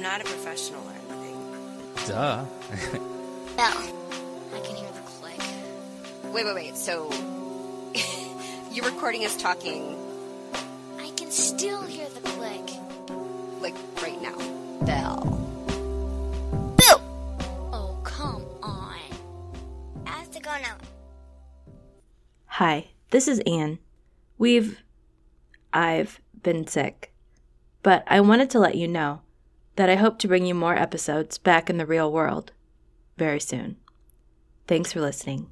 I'm not a professional or anything. Duh. Bell. Oh, I can hear the click. Wait, wait, wait. So you're recording us talking I can still hear the click. like right now. Bell. Boo! Oh, come on. I have to go now. Hi, this is Anne. We've. I've been sick. But I wanted to let you know that I hope to bring you more episodes back in the real world very soon. Thanks for listening.